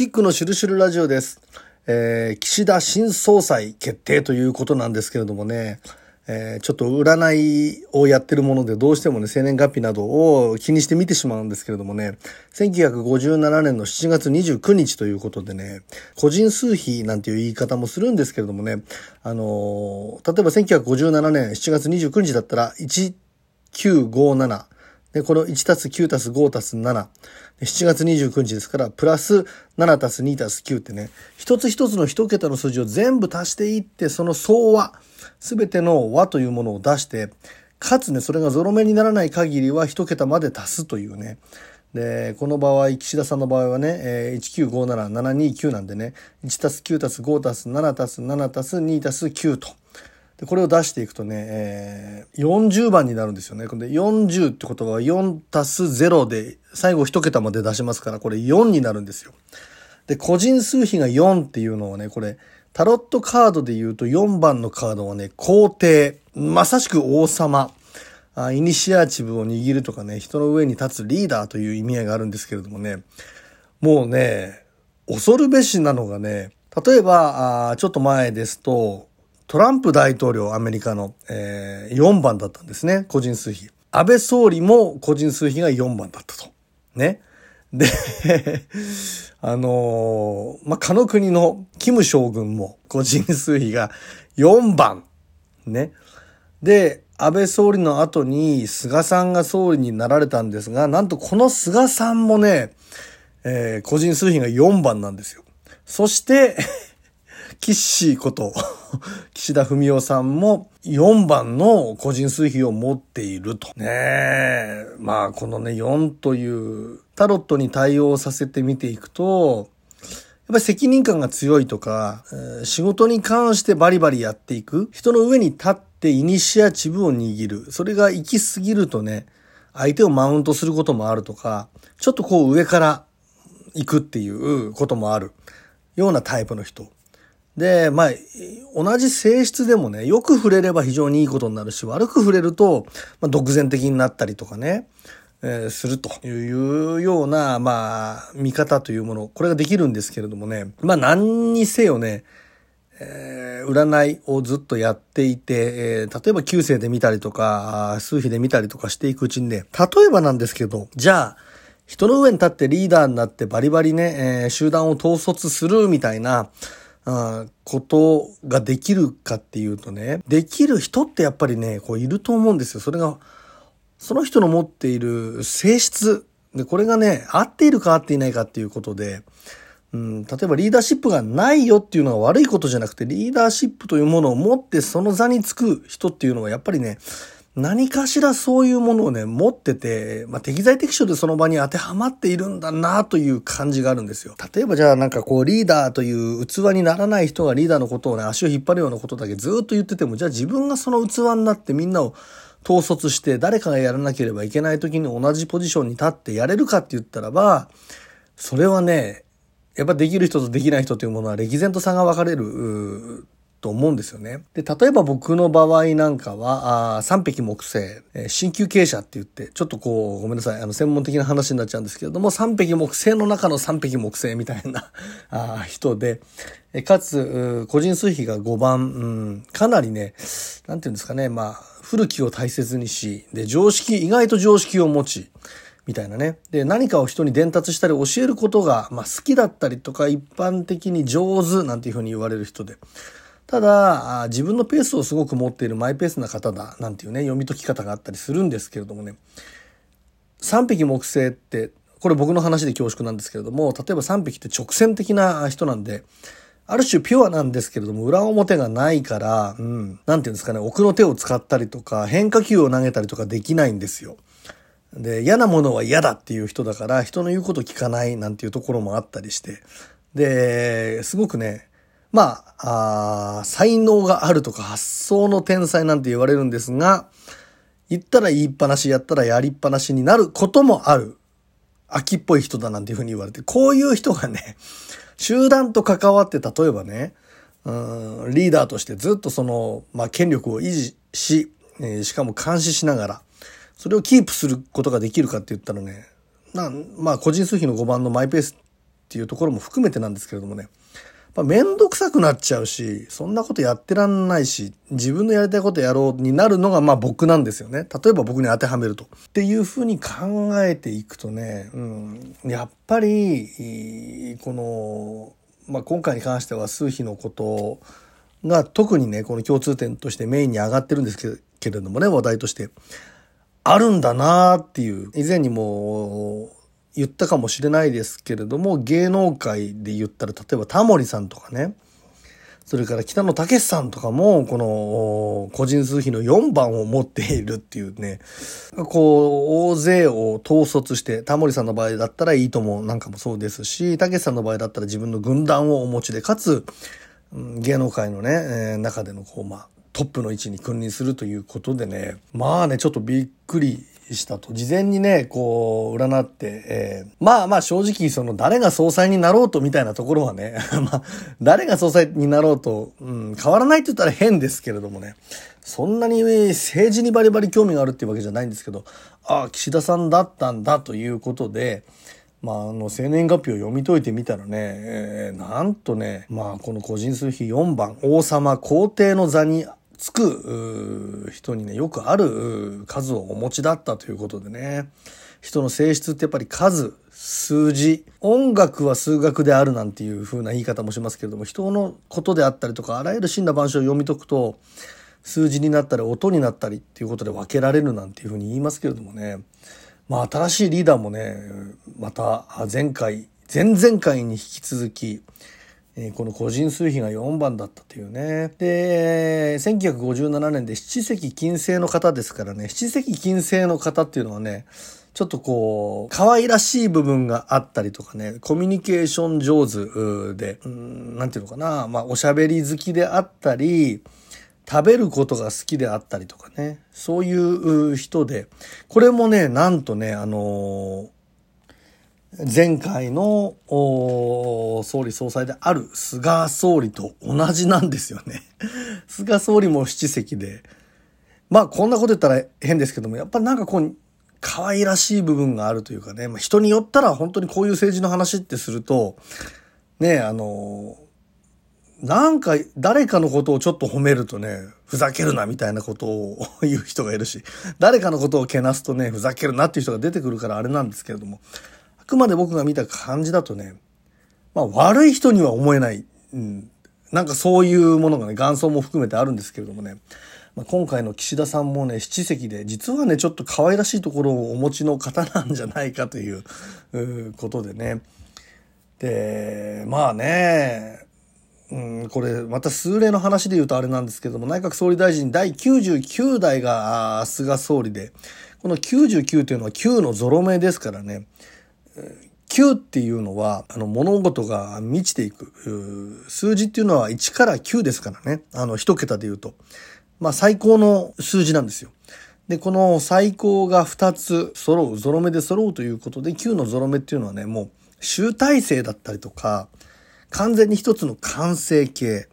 キックのシュルシュルラジオです。えー、岸田新総裁決定ということなんですけれどもね、えー、ちょっと占いをやってるものでどうしてもね、生年月日などを気にして見てしまうんですけれどもね、1957年の7月29日ということでね、個人数比なんていう言い方もするんですけれどもね、あのー、例えば1957年7月29日だったら、1957、で、この1たす9たす5たす7。7月29日ですから、プラス7たす2たす9ってね、一つ一つの一桁の数字を全部足していって、その総和、すべての和というものを出して、かつね、それがゾロ目にならない限りは一桁まで足すというね。で、この場合、岸田さんの場合はね、えー、1957729なんでね、1たす9たす5たす7たす7たす2たす9と。で、これを出していくとね、えー、40番になるんですよね。で、40ってことは4たす0で、最後一桁まで出しますから、これ4になるんですよ。で、個人数比が4っていうのはね、これ、タロットカードで言うと4番のカードはね、皇帝。まさしく王様。あイニシアチブを握るとかね、人の上に立つリーダーという意味合いがあるんですけれどもね、もうね、恐るべしなのがね、例えば、あちょっと前ですと、トランプ大統領、アメリカの、えー、4番だったんですね、個人数比。安倍総理も個人数比が4番だったと。ね。で、あのー、まあ、かの国のキム将軍も個人数比が4番。ね。で、安倍総理の後に菅さんが総理になられたんですが、なんとこの菅さんもね、えー、個人数比が4番なんですよ。そして、キッシーこと、岸田文雄さんも4番の個人数比を持っていると。ねえ。まあ、このね、4というタロットに対応させてみていくと、やっぱり責任感が強いとか、仕事に関してバリバリやっていく。人の上に立ってイニシアチブを握る。それが行き過ぎるとね、相手をマウントすることもあるとか、ちょっとこう上から行くっていうこともあるようなタイプの人。で、まあ、同じ性質でもね、よく触れれば非常にいいことになるし、悪く触れると、まあ、独善的になったりとかね、えー、するというような、まあ、見方というもの、これができるんですけれどもね、まあ、何にせよね、えー、占いをずっとやっていて、えー、例えば旧世で見たりとか、数比で見たりとかしていくうちにね、例えばなんですけど、じゃあ、人の上に立ってリーダーになってバリバリね、え、集団を統率するみたいな、あことができるかっていうとね、できる人ってやっぱりね、こういると思うんですよ。それが、その人の持っている性質。で、これがね、合っているか合っていないかっていうことで、うん、例えばリーダーシップがないよっていうのは悪いことじゃなくて、リーダーシップというものを持ってその座につく人っていうのはやっぱりね、何かしらそういうものをね、持ってて、まあ、適材適所でその場に当てはまっているんだなという感じがあるんですよ。例えばじゃあなんかこうリーダーという器にならない人がリーダーのことをね、足を引っ張るようなことだけずっと言ってても、じゃあ自分がその器になってみんなを統率して誰かがやらなければいけない時に同じポジションに立ってやれるかって言ったらば、それはね、やっぱできる人とできない人というものは歴然と差が分かれると思うんですよね。で、例えば僕の場合なんかは、あ三匹木星、えー、鍼灸傾斜って言って、ちょっとこう、ごめんなさい、あの、専門的な話になっちゃうんですけれども、三匹木星の中の三匹木星みたいな あ人で、えかつ、個人数比が5番、うん、かなりね、なんていうんですかね、まあ、古きを大切にし、で、常識、意外と常識を持ち、みたいなね。で、何かを人に伝達したり教えることが、まあ、好きだったりとか、一般的に上手なんていうふうに言われる人で。ただ、自分のペースをすごく持っているマイペースな方だ、なんていうね、読み解き方があったりするんですけれどもね。三匹木星って、これ僕の話で恐縮なんですけれども、例えば三匹って直線的な人なんで、ある種ピュアなんですけれども、裏表がないから、うん、なんていうんですかね、奥の手を使ったりとか、変化球を投げたりとかできないんですよ。で、嫌なものは嫌だっていう人だから、人の言うこと聞かないなんていうところもあったりして、で、すごくね、まあ、あ才能があるとか発想の天才なんて言われるんですが、言ったら言いっぱなし、やったらやりっぱなしになることもある。秋っぽい人だなんていうふうに言われて、こういう人がね、集団と関わって例えばね、うんリーダーとしてずっとその、まあ、権力を維持し、えー、しかも監視しながら、それをキープすることができるかって言ったらね、なまあ、個人数比の5番のマイペースっていうところも含めてなんですけれどもね、まあ、めんどくさくなっちゃうし、そんなことやってらんないし、自分のやりたいことやろうになるのがまあ僕なんですよね。例えば僕に当てはめると。っていうふうに考えていくとね、うん、やっぱり、この、まあ、今回に関しては数比のことが特にね、この共通点としてメインに上がってるんですけれどもね、話題として。あるんだなっていう、以前にも言ったかもしれないですけれども、芸能界で言ったら、例えばタモリさんとかね、それから北野武さんとかも、この個人数比の4番を持っているっていうね、こう、大勢を統率して、タモリさんの場合だったらいいともなんかもそうですし、武さんの場合だったら自分の軍団をお持ちで、かつ、芸能界のね、えー、中でのこう、まあ、トップの位置に君臨するということでね、まあね、ちょっとびっくりしたと。事前にね、こう、占って、えー、まあまあ正直、その誰が総裁になろうとみたいなところはね、まあ、誰が総裁になろうと、うん、変わらないって言ったら変ですけれどもね、そんなに政治にバリバリ興味があるっていうわけじゃないんですけど、ああ、岸田さんだったんだということで、まあ、あの、生年月日を読み解いてみたらね、えー、なんとね、まあ、この個人数比4番、王様皇帝の座につく人にね、よくある数をお持ちだったということでね。人の性質ってやっぱり数、数字、音楽は数学であるなんていう風な言い方もしますけれども、人のことであったりとか、あらゆる真羅万象を読み解くと、数字になったり音になったりっていうことで分けられるなんていう風に言いますけれどもね。まあ新しいリーダーもね、また前回、前々回に引き続き、えこの個人数比が4番だったというね。で、1957年で七石金星の方ですからね、七石金星の方っていうのはね、ちょっとこう、可愛らしい部分があったりとかね、コミュニケーション上手で、うん、なんていうのかな、まあ、おしゃべり好きであったり、食べることが好きであったりとかね、そういう人で、これもね、なんとね、あのー前回の総理総裁である菅総理と同じなんですよね。菅総理も七席で。まあこんなこと言ったら変ですけども、やっぱりなんかこう、可愛らしい部分があるというかね、まあ、人によったら本当にこういう政治の話ってすると、ね、あの、なんか誰かのことをちょっと褒めるとね、ふざけるなみたいなことを言う人がいるし、誰かのことをけなすとね、ふざけるなっていう人が出てくるからあれなんですけれども、くまで僕が見た感じだとね、まあ悪い人には思えない、うん、なんかそういうものがね、元祖も含めてあるんですけれどもね、まあ、今回の岸田さんもね、七席で、実はね、ちょっと可愛らしいところをお持ちの方なんじゃないかということでね。で、まあね、うん、これ、また数例の話で言うとあれなんですけども、内閣総理大臣第99代が菅総理で、この99というのは9のゾロ目ですからね、9っていうのは、あの、物事が満ちていく。数字っていうのは1から9ですからね。あの、1桁で言うと。まあ、最高の数字なんですよ。で、この最高が2つ揃う、ゾロ目で揃うということで、9のゾロ目っていうのはね、もう集大成だったりとか、完全に一つの完成形。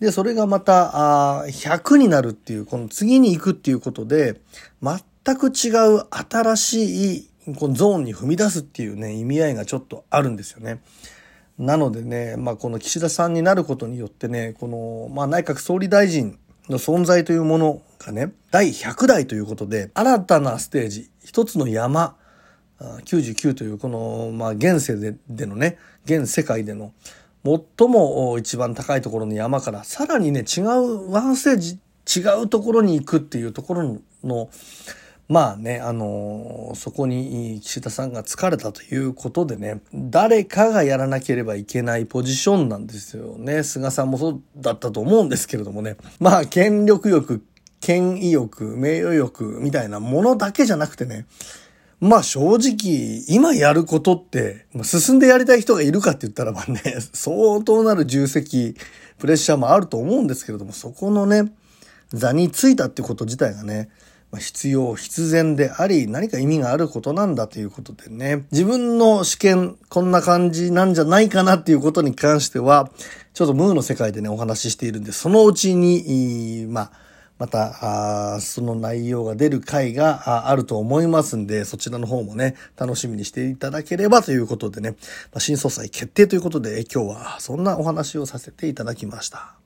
で、それがまた、あ100になるっていう、この次に行くっていうことで、全く違う新しいこのゾーンに踏み出すっていうね、意味合いがちょっとあるんですよね。なのでね、まあこの岸田さんになることによってね、この、まあ内閣総理大臣の存在というものがね、第100代ということで、新たなステージ、一つの山、99というこの、まあ現世ででのね、現世界での最も一番高いところの山からさらにね、違うワンステージ、違うところに行くっていうところの、まあね、あのー、そこに岸田さんが疲れたということでね、誰かがやらなければいけないポジションなんですよね。菅さんもそうだったと思うんですけれどもね。まあ、権力欲、権威欲、名誉欲みたいなものだけじゃなくてね、まあ正直、今やることって、進んでやりたい人がいるかって言ったらばね、相当なる重責、プレッシャーもあると思うんですけれども、そこのね、座についたってこと自体がね、必要、必然であり、何か意味があることなんだということでね、自分の試験、こんな感じなんじゃないかなっていうことに関しては、ちょっとムーの世界でね、お話ししているんで、そのうちに、まあ、また、その内容が出る回があると思いますんで、そちらの方もね、楽しみにしていただければということでね、まあ、新総裁決定ということで、今日はそんなお話をさせていただきました。